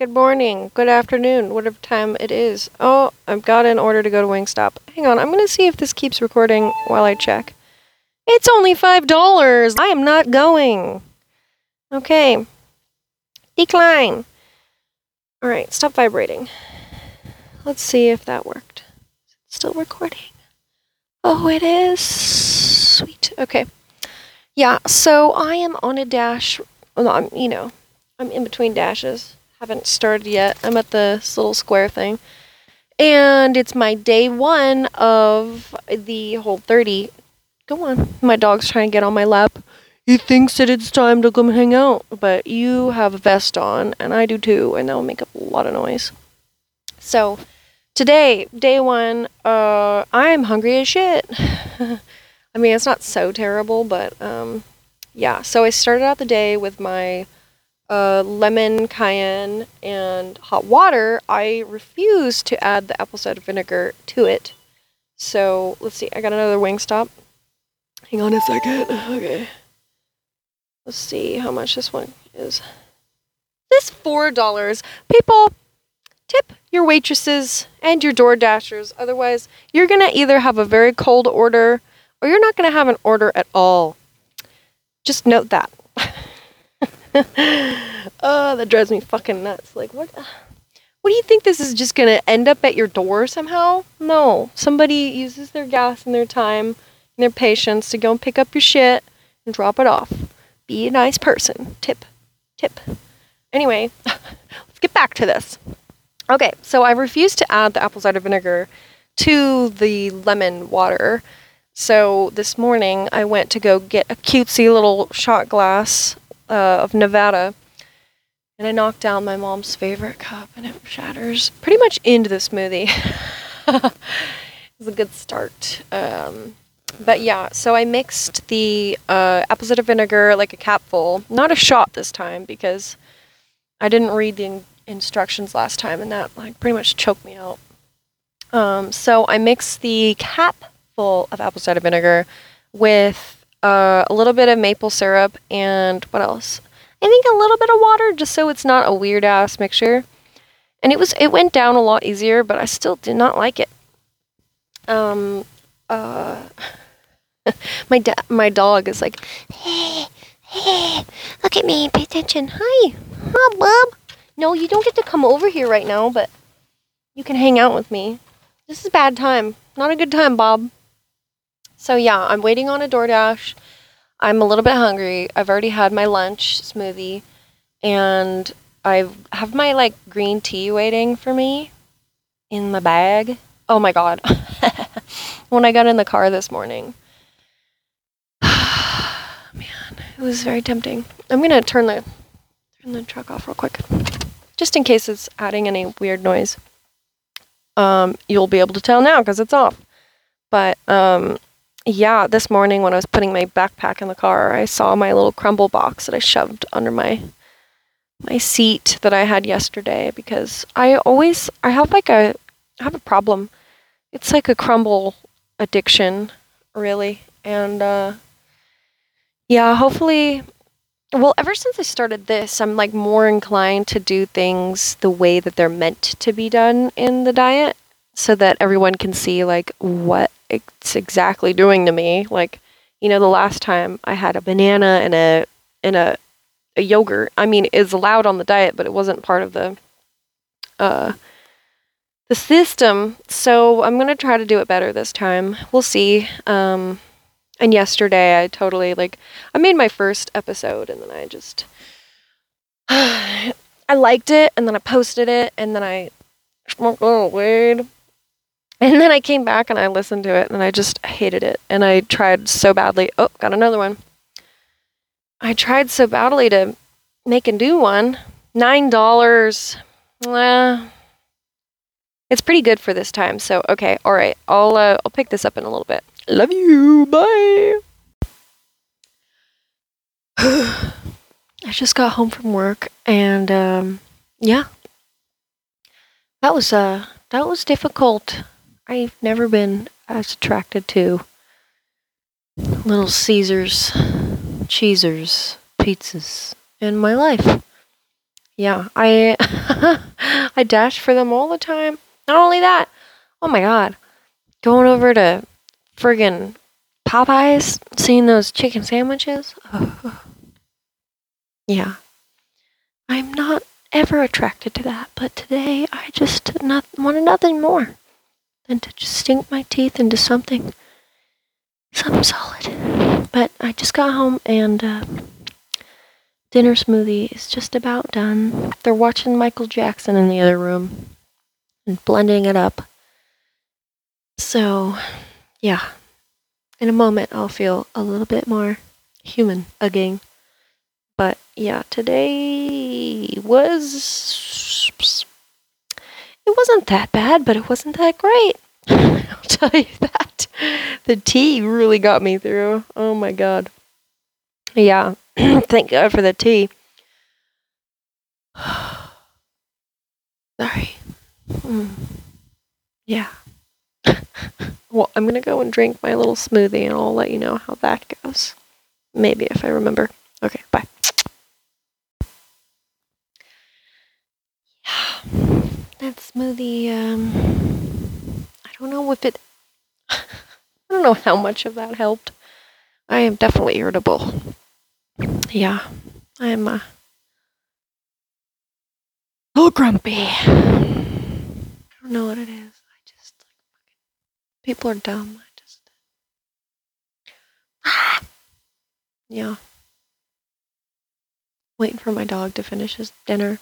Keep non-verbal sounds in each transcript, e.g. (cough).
good morning, good afternoon, whatever time it is. Oh, I've got an order to go to Wingstop. Hang on, I'm to see if this keeps recording while I check. It's only $5. I am not going. Okay. Decline. All right, stop vibrating. Let's see if that worked. Still recording. Oh, it is. Sweet. Okay. Yeah, so I am on a dash. Well, I'm, you know, I'm in between dashes. Haven't started yet. I'm at this little square thing. And it's my day one of the whole 30. Go on. My dog's trying to get on my lap. He thinks that it's time to come hang out, but you have a vest on, and I do too, and that'll make a lot of noise. So, today, day one, uh, I am hungry as shit. (laughs) I mean, it's not so terrible, but um, yeah. So I started out the day with my uh, lemon cayenne and hot water. I refuse to add the apple cider vinegar to it. So let's see. I got another Wingstop. Hang on a second. (laughs) Okay. Let's see how much this one is. This four dollars. People, tip your waitresses and your door dashers. Otherwise, you're gonna either have a very cold order or you're not gonna have an order at all. Just note that. (laughs) oh, that drives me fucking nuts. Like what? What do you think this is just gonna end up at your door somehow? No. Somebody uses their gas and their time and their patience to go and pick up your shit and drop it off. Be a nice person. Tip. Tip. Anyway, (laughs) let's get back to this. Okay, so I refuse to add the apple cider vinegar to the lemon water. So this morning I went to go get a cutesy little shot glass uh, of Nevada, and I knocked down my mom's favorite cup, and it shatters pretty much into the smoothie. (laughs) it was a good start. Um, but yeah, so I mixed the uh, apple cider vinegar like a capful, not a shot this time because I didn't read the in- instructions last time, and that like pretty much choked me out. Um, so I mixed the cap full of apple cider vinegar with uh, a little bit of maple syrup and what else? I think a little bit of water, just so it's not a weird ass mixture. And it was it went down a lot easier, but I still did not like it. Um, uh, (laughs) my da- my dog is like, hey, hey, look at me, pay attention. Hi, hi, Bob. No, you don't get to come over here right now, but you can hang out with me. This is a bad time. Not a good time, Bob. So yeah, I'm waiting on a DoorDash. I'm a little bit hungry. I've already had my lunch smoothie, and I have my like green tea waiting for me in my bag. Oh my god. (laughs) when I got in the car this morning, (sighs) man, it was very tempting. I'm gonna turn the turn the truck off real quick, just in case it's adding any weird noise. Um, you'll be able to tell now because it's off. But um, yeah, this morning when I was putting my backpack in the car, I saw my little crumble box that I shoved under my my seat that I had yesterday because I always I have like a I have a problem. It's like a crumble addiction, really. And uh yeah, hopefully well, ever since I started this, I'm like more inclined to do things the way that they're meant to be done in the diet so that everyone can see like what it's exactly doing to me. Like, you know, the last time I had a banana and a and a a yogurt. I mean, it's allowed on the diet, but it wasn't part of the uh the system. So I'm gonna try to do it better this time. We'll see. Um and yesterday I totally like I made my first episode and then I just (sighs) I liked it and then I posted it and then I smoked a little weed. And then I came back and I listened to it and I just hated it. And I tried so badly. Oh, got another one. I tried so badly to make and do one. Nine dollars. Uh, it's pretty good for this time. So okay, all right. I'll uh, I'll pick this up in a little bit. Love you. Bye. (sighs) I just got home from work and um, yeah, that was uh that was difficult. I've never been as attracted to Little Caesars, Cheezers, pizzas in my life. Yeah, I (laughs) I dash for them all the time. Not only that, oh my god, going over to friggin' Popeyes, seeing those chicken sandwiches. (sighs) Yeah. I'm not ever attracted to that, but today I just not, wanted nothing more than to just sink my teeth into something, something solid. But I just got home and uh, dinner smoothie is just about done. They're watching Michael Jackson in the other room and blending it up. So, yeah, in a moment I'll feel a little bit more human again. But yeah, today was. It wasn't that bad, but it wasn't that great. (laughs) I'll tell you that. The tea really got me through. Oh my god. Yeah, (clears throat) thank God for the tea. (sighs) Sorry. Mm. Yeah. (laughs) well, I'm gonna go and drink my little smoothie and I'll let you know how that goes. Maybe if I remember. Okay, bye. That smoothie, um, I don't know if it, (laughs) I don't know how much of that helped. I am definitely irritable. Yeah, I'm uh, a little grumpy. I don't know what it is. I just, like people are dumb. I just, (sighs) yeah. Waiting for my dog to finish his dinner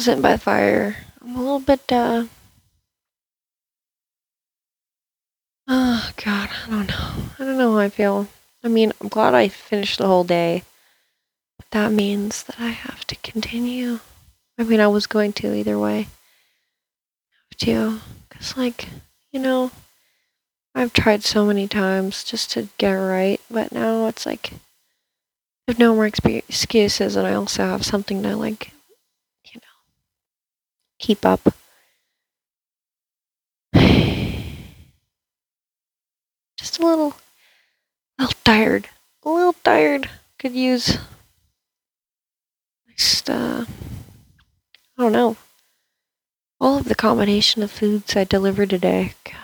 sitting by the fire. I'm a little bit, uh, oh God, I don't know. I don't know how I feel. I mean, I'm glad I finished the whole day, but that means that I have to continue. I mean, I was going to either way. Have to, cause like, you know, I've tried so many times just to get it right, but now it's like I have no more excuses, and I also have something to like keep up. (sighs) Just a little, a little tired. A little tired. Could use just, uh, I don't know. All of the combination of foods I delivered today. God,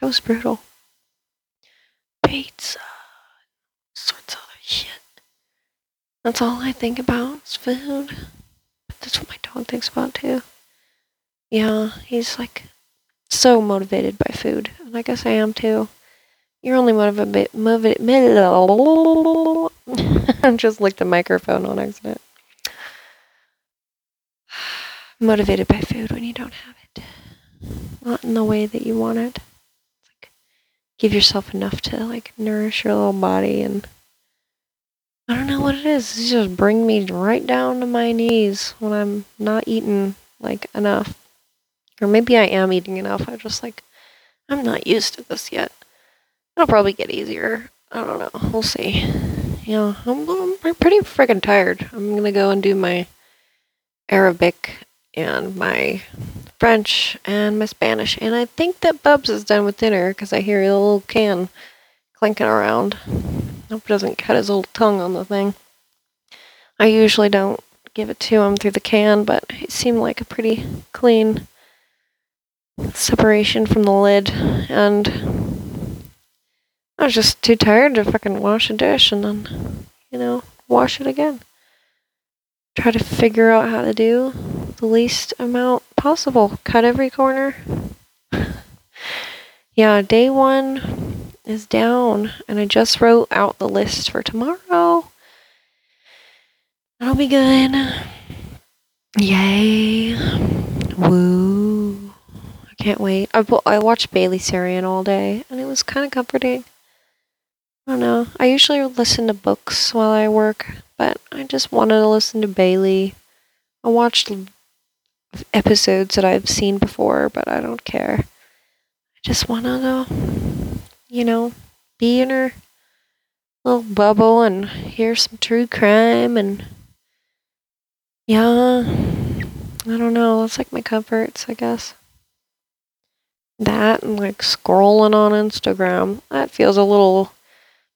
that was brutal. Pizza, sorts of other shit. That's all I think about is food. That's what my dog thinks about too. Yeah, he's like so motivated by food. And I guess I am too. You're only motivated. Motivated. (laughs) I just licked the microphone on accident. (sighs) Motivated by food when you don't have it. Not in the way that you want it. Like, give yourself enough to like nourish your little body and I don't know what it is. It's just bring me right down to my knees when I'm not eating like enough. Or maybe I am eating enough. I just like I'm not used to this yet. It'll probably get easier. I don't know. We'll see. Yeah, I'm, I'm pretty freaking tired. I'm gonna go and do my Arabic and my French and my Spanish. And I think that Bubs is done with dinner because I hear a little can clinking around. Hope doesn't cut his little tongue on the thing. I usually don't give it to him through the can, but it seemed like a pretty clean separation from the lid. And I was just too tired to fucking wash a dish and then, you know, wash it again. Try to figure out how to do the least amount possible. Cut every corner. (laughs) yeah, day one is down, and I just wrote out the list for tomorrow. That'll be good. Yay. Woo. I can't wait. I, I watched Bailey Sarian all day, and it was kind of comforting. I don't know. I usually listen to books while I work, but I just wanted to listen to Bailey. I watched episodes that I've seen before, but I don't care. I just want to you know, be in her little bubble and hear some true crime and yeah, I don't know. It's like my comforts, I guess. That and like scrolling on Instagram. That feels a little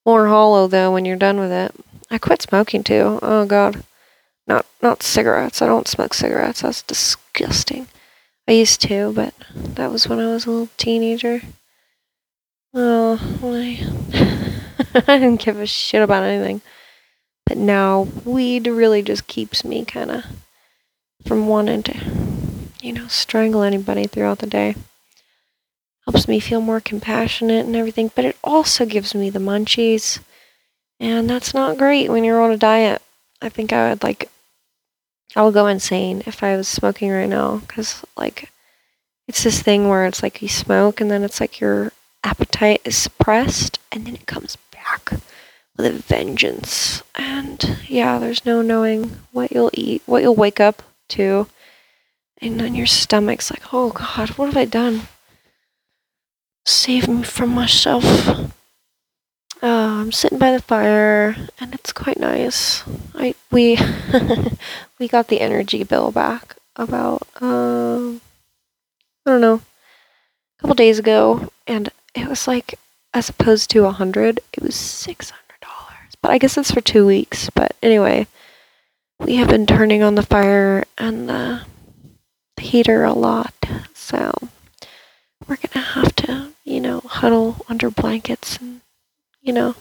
more hollow though when you're done with it. I quit smoking too. Oh god. Not not cigarettes. I don't smoke cigarettes. That's disgusting. I used to, but that was when I was a little teenager. Oh, I, (laughs) I didn't give a shit about anything. But now weed really just keeps me kind of from wanting to, you know, strangle anybody throughout the day. Helps me feel more compassionate and everything, but it also gives me the munchies. And that's not great when you're on a diet. I think I would like, I would go insane if I was smoking right now. Because, like, it's this thing where it's like you smoke and then it's like your appetite is suppressed and then it comes back with a vengeance. And yeah, there's no knowing what you'll eat, what you'll wake up to. And then your stomach's like, oh God, what have I done? Save me from myself. Uh, I'm sitting by the fire, and it's quite nice. I we (laughs) we got the energy bill back about um I don't know a couple days ago, and it was like as opposed to a hundred, it was six hundred dollars. But I guess it's for two weeks. But anyway, we have been turning on the fire and the heater a lot, so we're gonna have to, you know, huddle under blankets and, you know,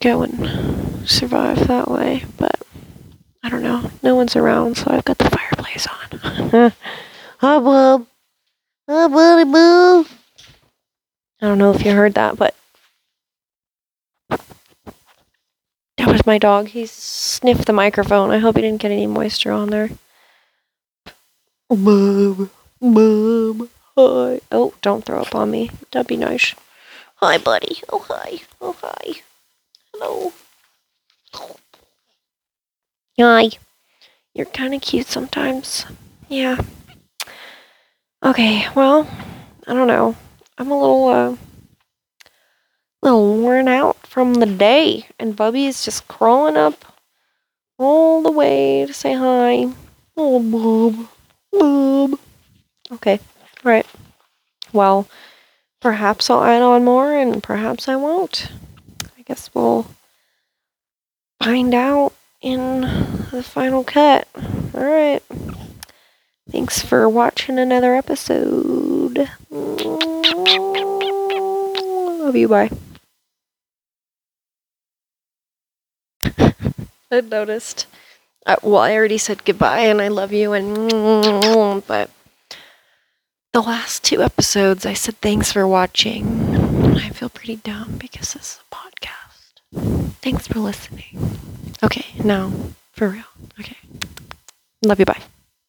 go and survive that way. But I don't know. No one's around, so I've got the fireplace on. Hi, Bob. Hi, buddy, boo. I don't know if you heard that, but that was my dog. He sniffed the microphone. I hope he didn't get any moisture on there. Bob, Bob, hi. Oh, don't throw up on me. That'd be nice. Hi, buddy. Oh, hi. Oh, hi. Hello. Hi. You're kind of cute sometimes. Yeah. Okay, well, I don't know. I'm a little, uh, little worn out from the day, and Bubby is just crawling up all the way to say hi. Oh, Bob. Bob. Okay, right. Well, perhaps I'll add on more, and perhaps I won't. I guess we'll find out in the final cut. All right. Thanks for watching another episode. Love you. Bye. (laughs) I noticed. Uh, well, I already said goodbye and I love you, and (laughs) but the last two episodes I said thanks for watching. I feel pretty dumb because this is a podcast. Thanks for listening. Okay, now for real. Okay. Love you. Bye.